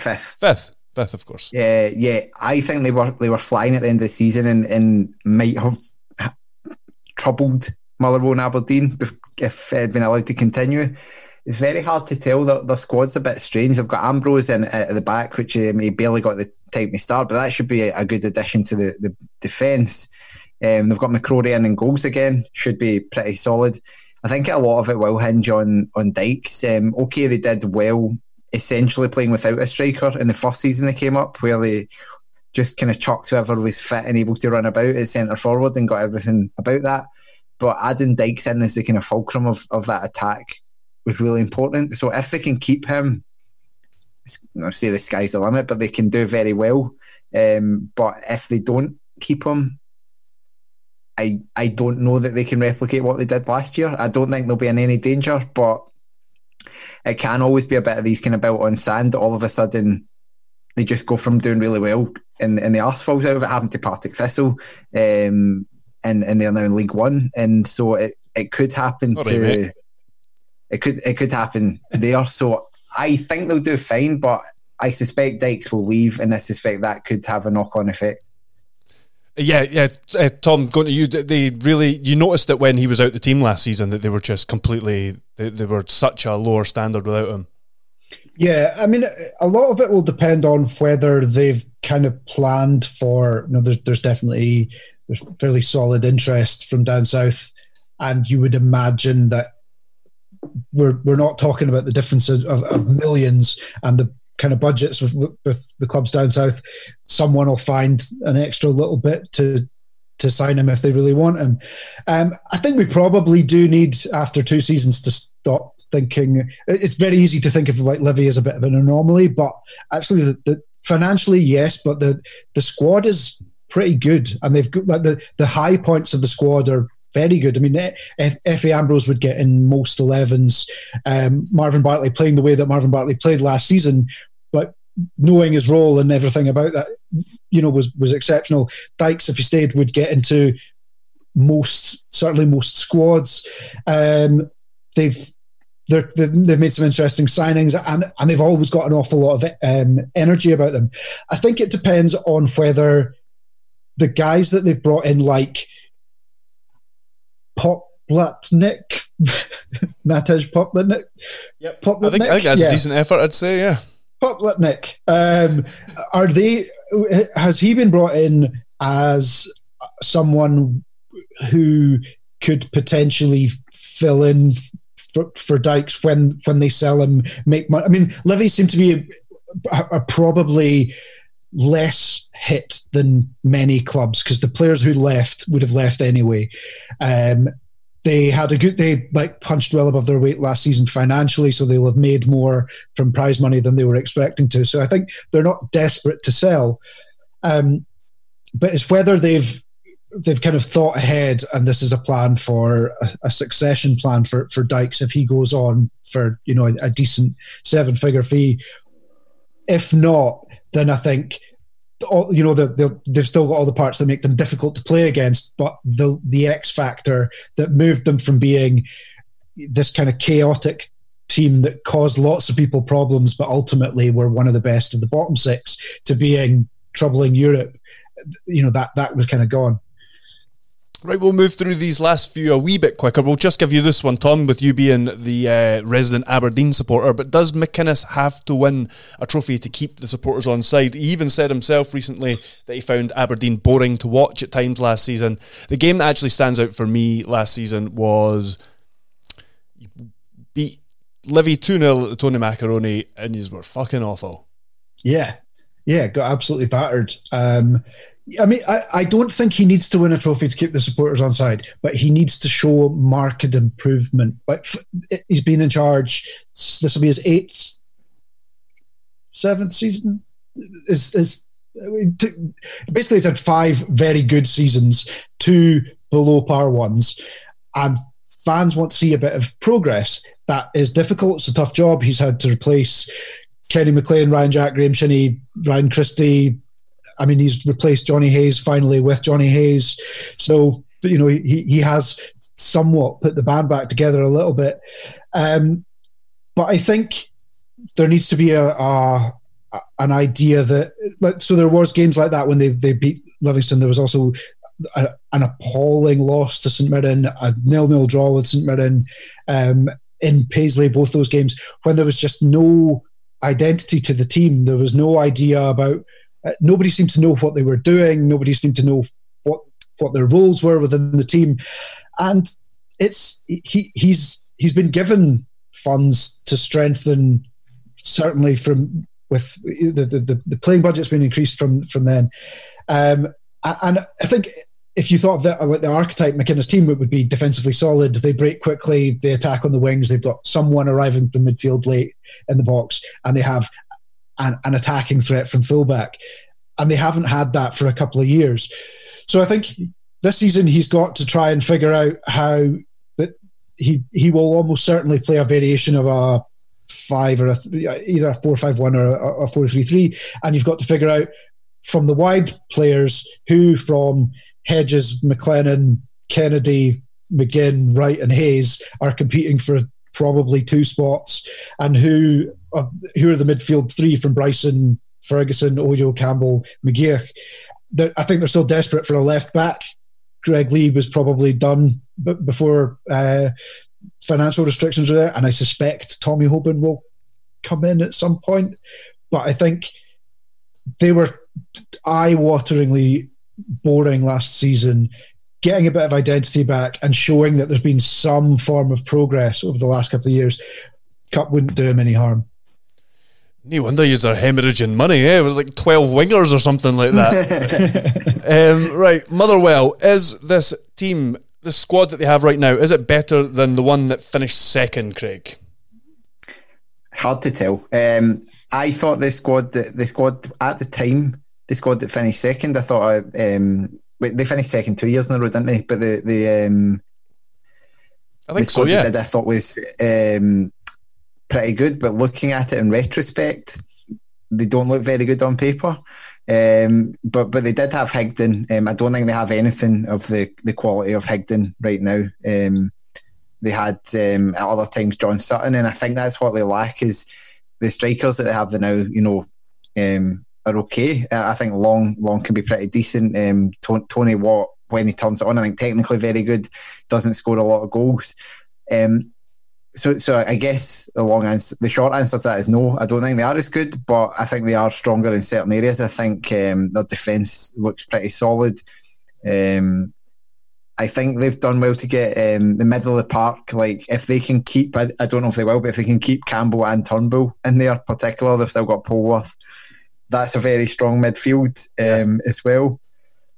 Speaker 2: fifth,
Speaker 1: fifth, fifth, of course.
Speaker 2: Yeah, yeah. I think they were they were flying at the end of the season and, and might have troubled Motherwell and Aberdeen if they'd been allowed to continue it's very hard to tell. The, squad's a bit strange. They've got Ambrose in at the back, which um, he barely got the time to start, but that should be a, a good addition to the, the defence. Um, they've got McCrorie in and goals again, should be pretty solid. I think a lot of it will hinge on on Dykes. Um, okay, they did well, essentially playing without a striker in the first season they came up, where they just kind of chucked whoever was fit and able to run about at centre forward and got everything about that. But adding Dykes in as the kind of fulcrum of, of that attack was really important. So if they can keep him, I say the sky's the limit, but they can do very well. Um, but if they don't keep him, I I don't know that they can replicate what they did last year. I don't think they'll be in any danger, but it can always be a bit of these kind of built on sand. All of a sudden, they just go from doing really well and, and the arse falls out of it. Happened to Partick Thistle, um, and and they're now in League One, and so it, it could happen All to right, it could it could happen there. So I think they'll do fine, but I suspect Dykes will leave, and I suspect that could have a knock on effect.
Speaker 1: Yeah, yeah, uh, Thom. Going to you, they really you noticed that when he was out the team last season that they were just completely they, they were such a lower standard without him.
Speaker 3: Yeah, I mean, a lot of it will depend on whether they've kind of planned for. You know, there's there's definitely there's fairly solid interest from down south, and you would imagine that we're we're not talking about the differences of, of millions and the kind of budgets with, with the clubs down south, someone will find an extra little bit to to sign him if they really want him. Um, I think we probably do need after two seasons to stop thinking. It's very easy to think of like Livy as a bit of an anomaly, but actually, the, the financially yes, but the the squad is pretty good, and they've got like the the high points of the squad are very good. I mean, Efe Ambrose would get in most 11s. Um, Marvin Bartley playing the way that Marvin Bartley played last season but knowing his role and everything about that, you know, was was exceptional. Dykes, if he stayed, would get into most certainly most squads. Um, they've they have made some interesting signings and, and they've always got an awful lot of um, energy about them. I think it depends on whether the guys that they've brought in, like Poplatnik, Matej Poplatnik.
Speaker 1: Yep. Poplatnik? I think, I think that's yeah. a decent effort, I'd say, yeah.
Speaker 3: Poplatnik, um, are they? Has he been brought in as someone who could potentially fill in for, for Dykes when when they sell him, make money? I mean, Livy seem to be a, a probably less hit than many clubs because the players who left would have left anyway. Um, they had a good they like punched well above their weight last season financially so they'll have made more from prize money than they were expecting to so i think they're not desperate to sell um, but it's whether they've they've kind of thought ahead and this is a plan for a, a succession plan for for dykes if he goes on for you know a, a decent seven figure fee if not then i think all, you know, the, they've still got all the parts that make them difficult to play against, but the the X factor that moved them from being this kind of chaotic team that caused lots of people problems, but ultimately were one of the best of the bottom six, to being troubling Europe. You know that that was kind of gone.
Speaker 1: Right, we'll move through these last few a wee bit quicker. We'll just give you this one, Thom, with you being the uh, resident Aberdeen supporter. But does McInnes have to win a trophy to keep the supporters on side? He even said himself recently that he found Aberdeen boring to watch at times last season. The game that actually stands out for me last season was beat Livy 2 0 Tony Macaroni, and you were fucking awful.
Speaker 3: Yeah, yeah, got absolutely battered. Um, I mean, I, I don't think he needs to win a trophy to keep the supporters on side, but he needs to show marked improvement. Like eh, he's been in charge. This will be his eighth, seventh season. Is is basically he's had five very good seasons, two below par ones, and fans want to see a bit of progress. That is difficult. It's a tough job. He's had to replace Kenny McLean, Ryan Jack, Graham Shinnie, Ryan Christie, I mean, he's replaced Jonny Hayes finally with Jonny Hayes. So, you know, he, he has somewhat put the band back together a little bit. Um, but I think there needs to be a, a an idea that like so there was games like that when they they beat Livingston. There was also a, an appalling loss to St Mirren, a nil nil draw with St Mirren um, in Paisley. Both those games when there was just no identity to the team. There was no idea about uh, nobody seemed to know what they were doing. Nobody seemed to know what what their roles were within the team, and it's he he's he's been given funds to strengthen certainly from with the the, the playing budget's been increased from from then. Um, and I think if you thought of that like the archetype McInnes team it would be defensively solid, they break quickly, they attack on the wings, they've got someone arriving from midfield late in the box, and they have an, an attacking threat from fullback. And they haven't had that for a couple of years. So I think this season he's got to try and figure out how that he he will almost certainly play a variation of a five or a either a four five one or a, a four three three, and you've got to figure out from the wide players who from Hedges, McLennan, Kennedy, McGinn, Wright, and Hayes are competing for probably two spots, and who who are the midfield three from Bryson, Ferguson, Ojo, Campbell, McGeouch. I think they're still desperate for a left back. Greg Leigh was probably done before uh, financial restrictions were there, and I suspect Tommy Hoban will come in at some point. But I think they were eye-wateringly boring last season, getting a bit of identity back and showing that there's been some form of progress over the last couple of years, Cup wouldn't do him any harm.
Speaker 1: No wonder you're hemorrhaging money, eh? It was like 12 wingers or something like that. um, right, Motherwell, is this team, the squad that they have right now, is it better than the one that finished second, Craig?
Speaker 2: Hard to tell. Um, I thought the squad, the squad at the time the squad that finished second, I thought um, they finished second two years in a row, didn't they? But the the um,
Speaker 1: I think so. Yeah,
Speaker 2: did, I thought was um, pretty good. But looking at it in retrospect, they don't look very good on paper. Um, but but they did have Higdon. Um, I don't think they have anything of the, the quality of Higdon right now. Um, they had um, at other times John Sutton, and I think that's what they lack is the strikers that they have now. You know, um, are okay. I think Long Long can be pretty decent. Um, Tony Watt when he turns it on, I think technically very good. Doesn't score a lot of goals. Um, so so I guess the long answer, the short answer to that is no. I don't think they are as good, but I think they are stronger in certain areas. I think um, their defence looks pretty solid. Um, I think they've done well to get um, the middle of the park. Like if they can keep, I, I, don't know if they will, but if they can keep Campbell and Turnbull in there, particular, they've still got Polworth that's a very strong midfield um, as well.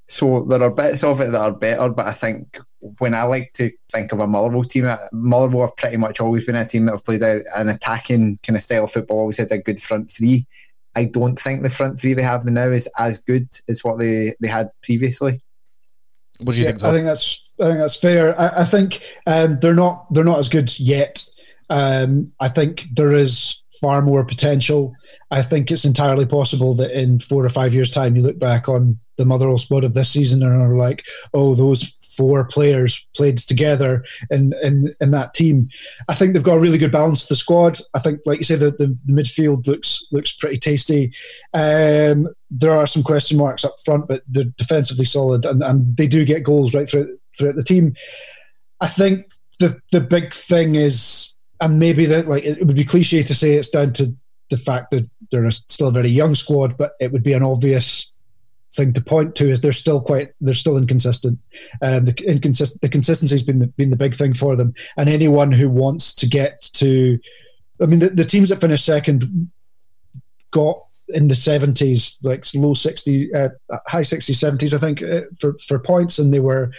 Speaker 2: So there are bits of it that are better, but I think when I like to think of a Motherwell team, uh, Motherwell have pretty much always been a team that have played an attacking kind of style of football, always had a good front three. I don't think the front three they have now is as good as what they, they had previously.
Speaker 1: What do you yeah, think?
Speaker 3: I think that's I think that's fair. I, I think um, they're not they're not as good yet. Um, I think there is far more potential. I think it's entirely possible that in four or five years' time, you look back on the Motherwell squad of this season and are like, oh, those four players played together in, in, in that team. I think they've got a really good balance to the squad. I think, like you say, the, the, the midfield looks looks pretty tasty. Um, there are some question marks up front, but they're defensively solid and, and they do get goals right throughout, throughout the team. I think the the big thing is and maybe that like it would be cliche to say it's down to the fact that they're still a very young squad, but it would be an obvious thing to point to is they're still quite they're still inconsistent. Um, the inconsistent the consistency has been the, been the big thing for them, and anyone who wants to get to, I mean, the, the teams that finished second got in the 70s like low 60s uh, high 60s 70s i think uh, for for points and they were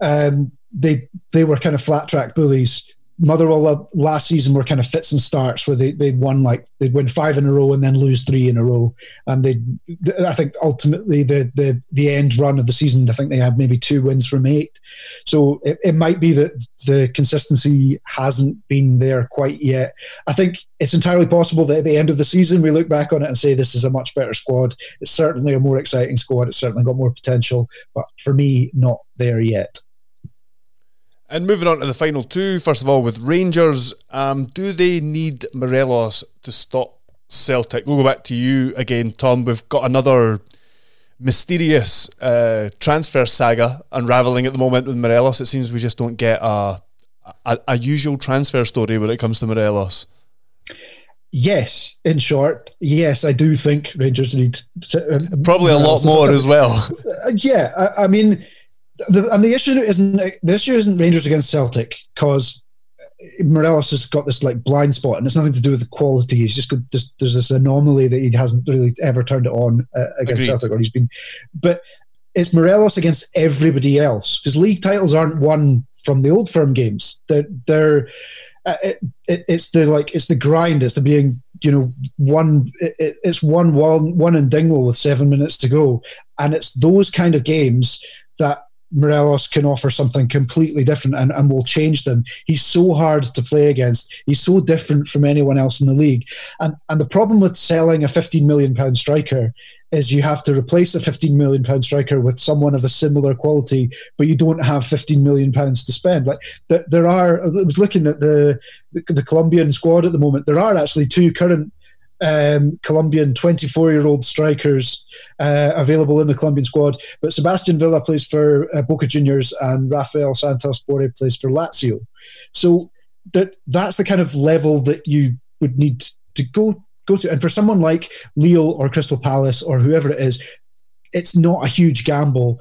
Speaker 3: um they they were kind of flat track bullies Motherwell last season were kind of fits and starts where they they'd won like they'd win five in a row and then lose three in a row, and they I think ultimately the the the end run of the season I think they had maybe two wins from eight, so it, it might be that the consistency hasn't been there quite yet. I think it's entirely possible that at the end of the season we look back on it and say this is a much better squad. It's certainly a more exciting squad. It's certainly got more potential, but for me, not there yet.
Speaker 1: And moving on to the final two, first of all, with Rangers, um, do they need Morelos to stop Celtic? We'll go back to you again, Thom. We've got another mysterious uh, transfer saga unraveling at the moment with Morelos. It seems we just don't get a, a, a usual transfer story when it comes to Morelos.
Speaker 3: Yes, in short, yes, I do think Rangers need
Speaker 1: to, um, probably a lot more as well.
Speaker 3: Uh, yeah, I, I mean the, and the issue isn't the issue isn't Rangers against Celtic because Morelos has got this like blind spot, and it's nothing to do with the quality. He's just got this, there's this anomaly that he hasn't really ever turned it on uh, against Agreed. Celtic, or he's been. But it's Morelos against everybody else because league titles aren't won from the old firm games. They're they're uh, it, it, it's the like it's the grind. It's the being you know one. It, it's one one one in Dingwall with seven minutes to go, and it's those kind of games that Morelos can offer something completely different and, and will change them. He's so hard to play against. He's so different from anyone else in the league. And and the problem with selling a 15 million pound striker is you have to replace a 15 million pound striker with someone of a similar quality, but you don't have 15 million pounds to spend. Like there, there are, I was looking at the, the, the Colombian squad at the moment. There are actually two current um, Colombian 24 year old strikers uh, available in the Colombian squad. But Sebastian Villa plays for uh, Boca Juniors and Rafael Santos Borré plays for Lazio. So that that's the kind of level that you would need to go go to. And for someone like Lille or Crystal Palace or whoever it is, it's not a huge gamble.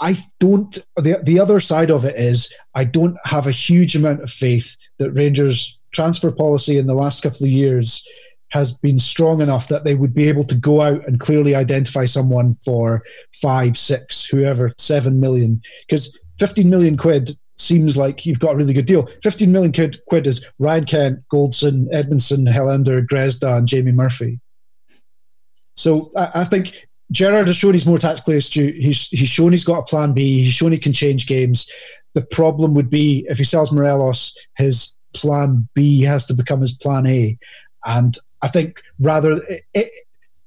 Speaker 3: I don't. The the other side of it is I don't have a huge amount of faith that Rangers transfer policy in the last couple of years has been strong enough that they would be able to go out and clearly identify someone for five, six, whoever, seven million. Because 15 million quid seems like you've got a really good deal. 15 million quid, quid is Ryan Kent, Goldson, Edmundson, Helander, Gresda, and Jamie Murphy. So I, I think Gerrard has shown he's more tactically astute. He's, he's shown he's got a plan B. He's shown he can change games. The problem would be if he sells Morelos, his plan B has to become his plan A. And I think rather, it, it,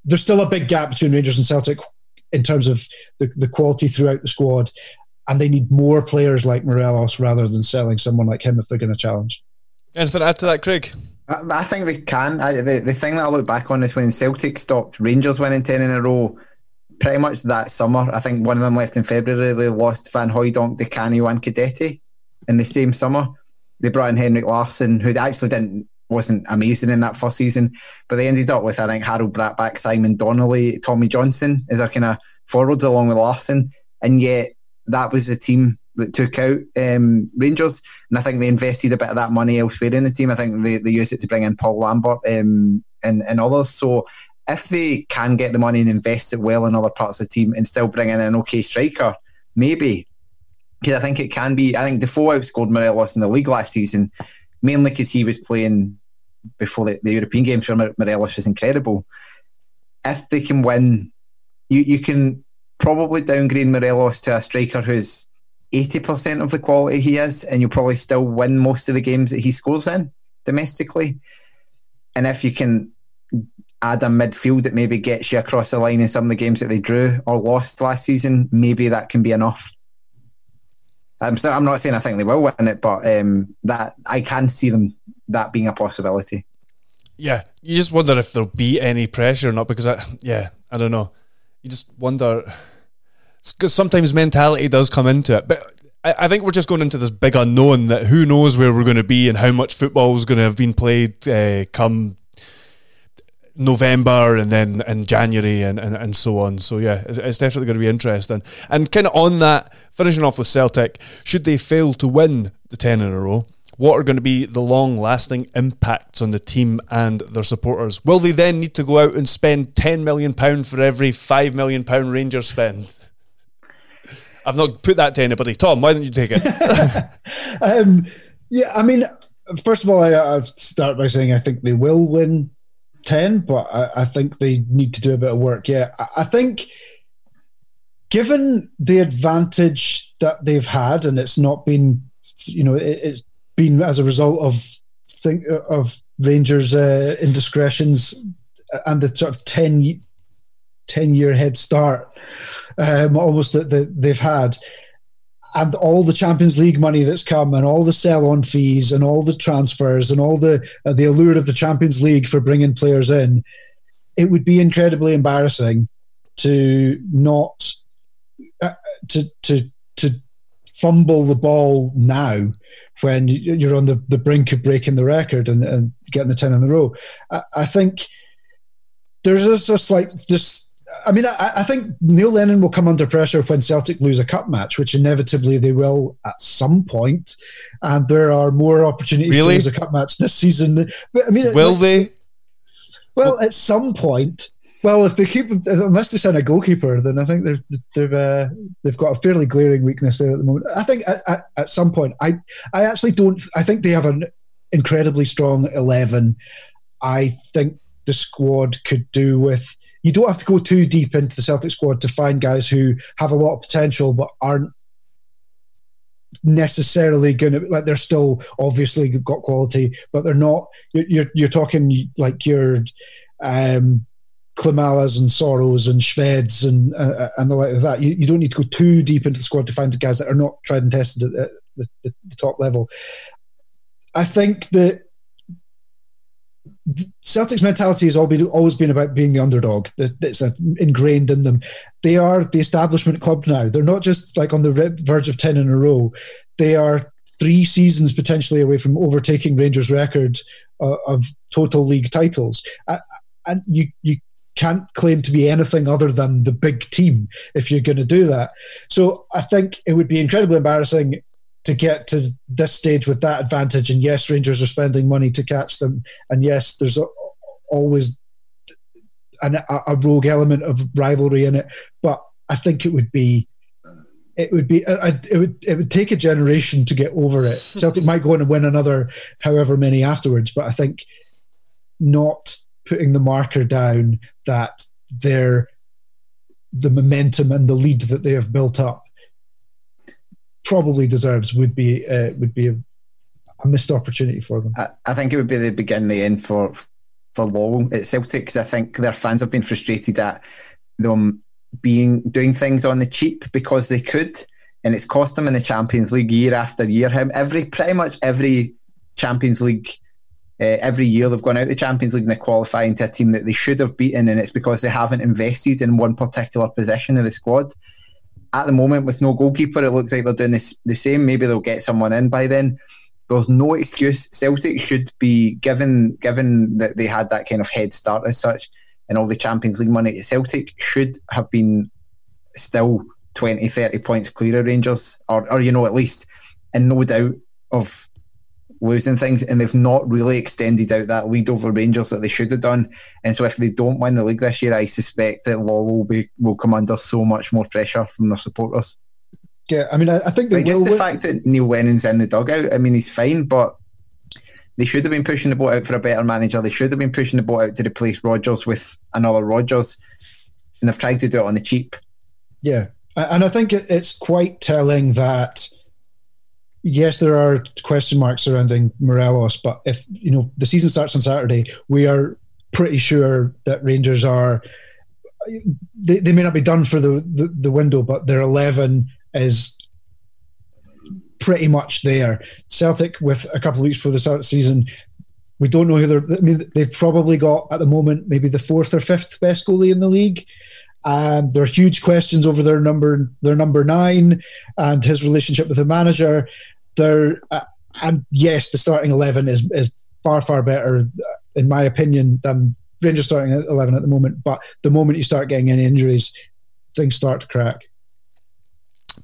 Speaker 3: there's still a big gap between Rangers and Celtic in terms of the, the quality throughout the squad. And they need more players like Morelos rather than selling someone like him if they're going to challenge.
Speaker 1: Anything to add to that, Craig?
Speaker 2: I, I think we can. I, the, the thing that I look back on is when Celtic stopped Rangers winning 10 in a row, pretty much that summer. I think one of them left in February. They lost Van Hooijdonk, Di Canio, and Cadete in the same summer they brought in Henrik Larsson, who actually didn't wasn't amazing in that first season, but they ended up with I think Harald Brattbakk, Simon Donnelly, Tommy Johnson as their kind of forwards along with Larsson, and yet that was the team that took out um, Rangers, and I think they invested a bit of that money elsewhere in the team. I think they, they used it to bring in Paul Lambert um, and, and others. So if they can get the money and invest it well in other parts of the team and still bring in an okay striker, maybe because I think it can be. I think Defoe outscored Morelos in the league last season, mainly because he was playing before the, the, European games where Morelos was incredible. If they can win, you, you can probably downgrade Morelos to a striker who's 80% of the quality he is, and you'll probably still win most of the games that he scores in domestically. And if you can add a midfield that maybe gets you across the line in some of the games that they drew or lost last season, maybe that can be enough. I'm still, I'm not saying I think they will win it, but um, that I can see them that being a possibility.
Speaker 1: Yeah, you just wonder if there'll be any pressure or not because I, yeah, I don't know. You just wonder because sometimes mentality does come into it, but I, I, think we're just going into this big unknown that who knows where we're going to be and how much football is going to have been played uh, come November and then in January and, and, and so on. So yeah, it's, it's definitely going to be interesting. And kind of on that, finishing off with Celtic, should they fail to win the ten in a row? What are going to be the long lasting impacts on the team and their supporters? Will they then need to go out and spend £10 million for every £5 million Rangers spend? I've not put that to anybody. Thom, why don't you take it?
Speaker 3: um, yeah, I mean, first of all, I, I'll start by saying I think they will win 10, but I, I, think they need to do a bit of work. Yeah, I, I, think given the advantage that they've had, and it's not been, you know, it, has been as a result of think of Rangers' uh, indiscretions and the sort of 10, 10 year head start um, almost that, that they've had and all the Champions League money that's come, and all the sell-on fees, and all the transfers, and all the uh, the allure of the Champions League for bringing players in, it would be incredibly embarrassing to not uh, to to to fumble the ball now when you're on the, the brink of breaking the record and, and getting the 10 in the row. I, I think there's just a slight, just I mean, I, I, think Neil Lennon will come under pressure when Celtic lose a cup match, which inevitably they will at some point. and there are more opportunities really? to lose a cup match this season. But, I mean,
Speaker 1: will like, they?
Speaker 3: Well, at some point. Well, if they keep unless they sign a goalkeeper, then I think they've they've uh, they've got a fairly glaring weakness there at the moment. I think at, at, at some point, I I actually don't. I think they have an incredibly strong eleven. I think the squad could do with. You don't have to go too deep into the Celtic squad to find guys who have a lot of potential but aren't necessarily going to like they're still obviously got quality, but they're not. You're you're, talking like your um, Klimalas and Sorrows and Shveds and uh, and the like of that. You, you don't need to go too deep into the squad to find the guys that are not tried and tested at the, the, the top level. I think that Celtic's mentality has always been about being the underdog. It's ingrained in them. They are the establishment club now. They're not just like on the verge of 10 in a row. They are three seasons potentially away from overtaking Rangers' record uh, of total league titles. And you, you can't claim to be anything other than the big team if you're going to do that. So I think it would be incredibly embarrassing to get to this stage with that advantage. And yes, Rangers are spending money to catch them. And yes, there's always an, a rogue element of rivalry in it. But I think it would be. It would be. it would. It would take a generation to get over it. Celtic might go on and win another, however many afterwards. But I think not putting the marker down that they're the momentum and the lead that they have built up probably deserves would be uh, would be a, a, missed opportunity for them.
Speaker 2: I, I, think it would be the beginning, the end for for Lawwell at Celtic because I think their fans have been frustrated at them being doing things on the cheap because they could, and it's cost them in the Champions League year after year. Him every pretty much every Champions League. Uh, every year they've gone out the Champions League and they qualify into a team that they should have beaten, and it's because they haven't invested in one particular position of the squad at the moment with no goalkeeper, it looks like they're doing this, the same. Maybe they'll get someone in by then. There's no excuse. Celtic should be given given that they had that kind of head start as such, and all the Champions League money. Celtic should have been still 20, 30 points clear of Rangers, or, or you know at least, and no doubt of losing things, and they've not really extended out that lead over Rangers that they should have done. And so, if they don't win the league this year, I suspect that Law will be will come under so much more pressure from their supporters.
Speaker 3: Yeah, I mean, I, I think
Speaker 2: like just the fact that Neil Lennon's in the dugout. I mean, he's fine, but they should have been pushing the boat out for a better manager. They should have been pushing the boat out to replace Rodgers with another Rodgers, and they've tried to do it on the cheap.
Speaker 3: Yeah, and I think it's quite telling that yes, there are question marks surrounding Morelos, but if you know the season starts on Saturday, we are pretty sure that Rangers are. They, they may not be done for the, the, the window, but their eleven is pretty much there. Celtic with a couple of weeks before the start of the season. We don't know who they're. I mean, they've probably got at the moment maybe the fourth or fifth best goalie in the league. And there are huge questions over their number, their number nine, and his relationship with the manager. There, uh, and yes, the starting eleven is is far far better, in my opinion, than Rangers starting at eleven at the moment. But the moment you start getting any injuries, things start to crack.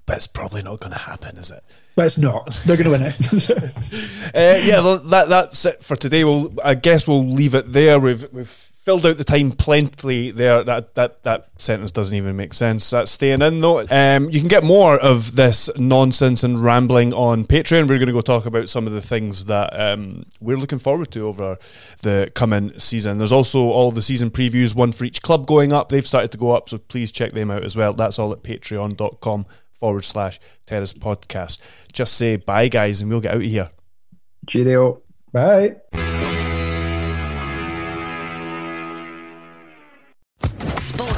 Speaker 1: But it's probably not going to happen, is it?
Speaker 3: But it's not. They're going to win it.
Speaker 1: uh, yeah, that that's it for today. We'll, I guess we'll leave it there. We've we've filled out the time plenty there. That that that sentence doesn't even make sense. That's staying in though. Um, you can get more of this nonsense and rambling on Patreon. We're going to go talk about some of the things that um, we're looking forward to over the coming season. There's also all the season previews, one for each club going up. They've started to go up, so please check them out as well. That's all at patreon.com forward slash terrace podcast. Just say bye, guys, and we'll get out of here.
Speaker 2: Cheerio.
Speaker 3: Bye.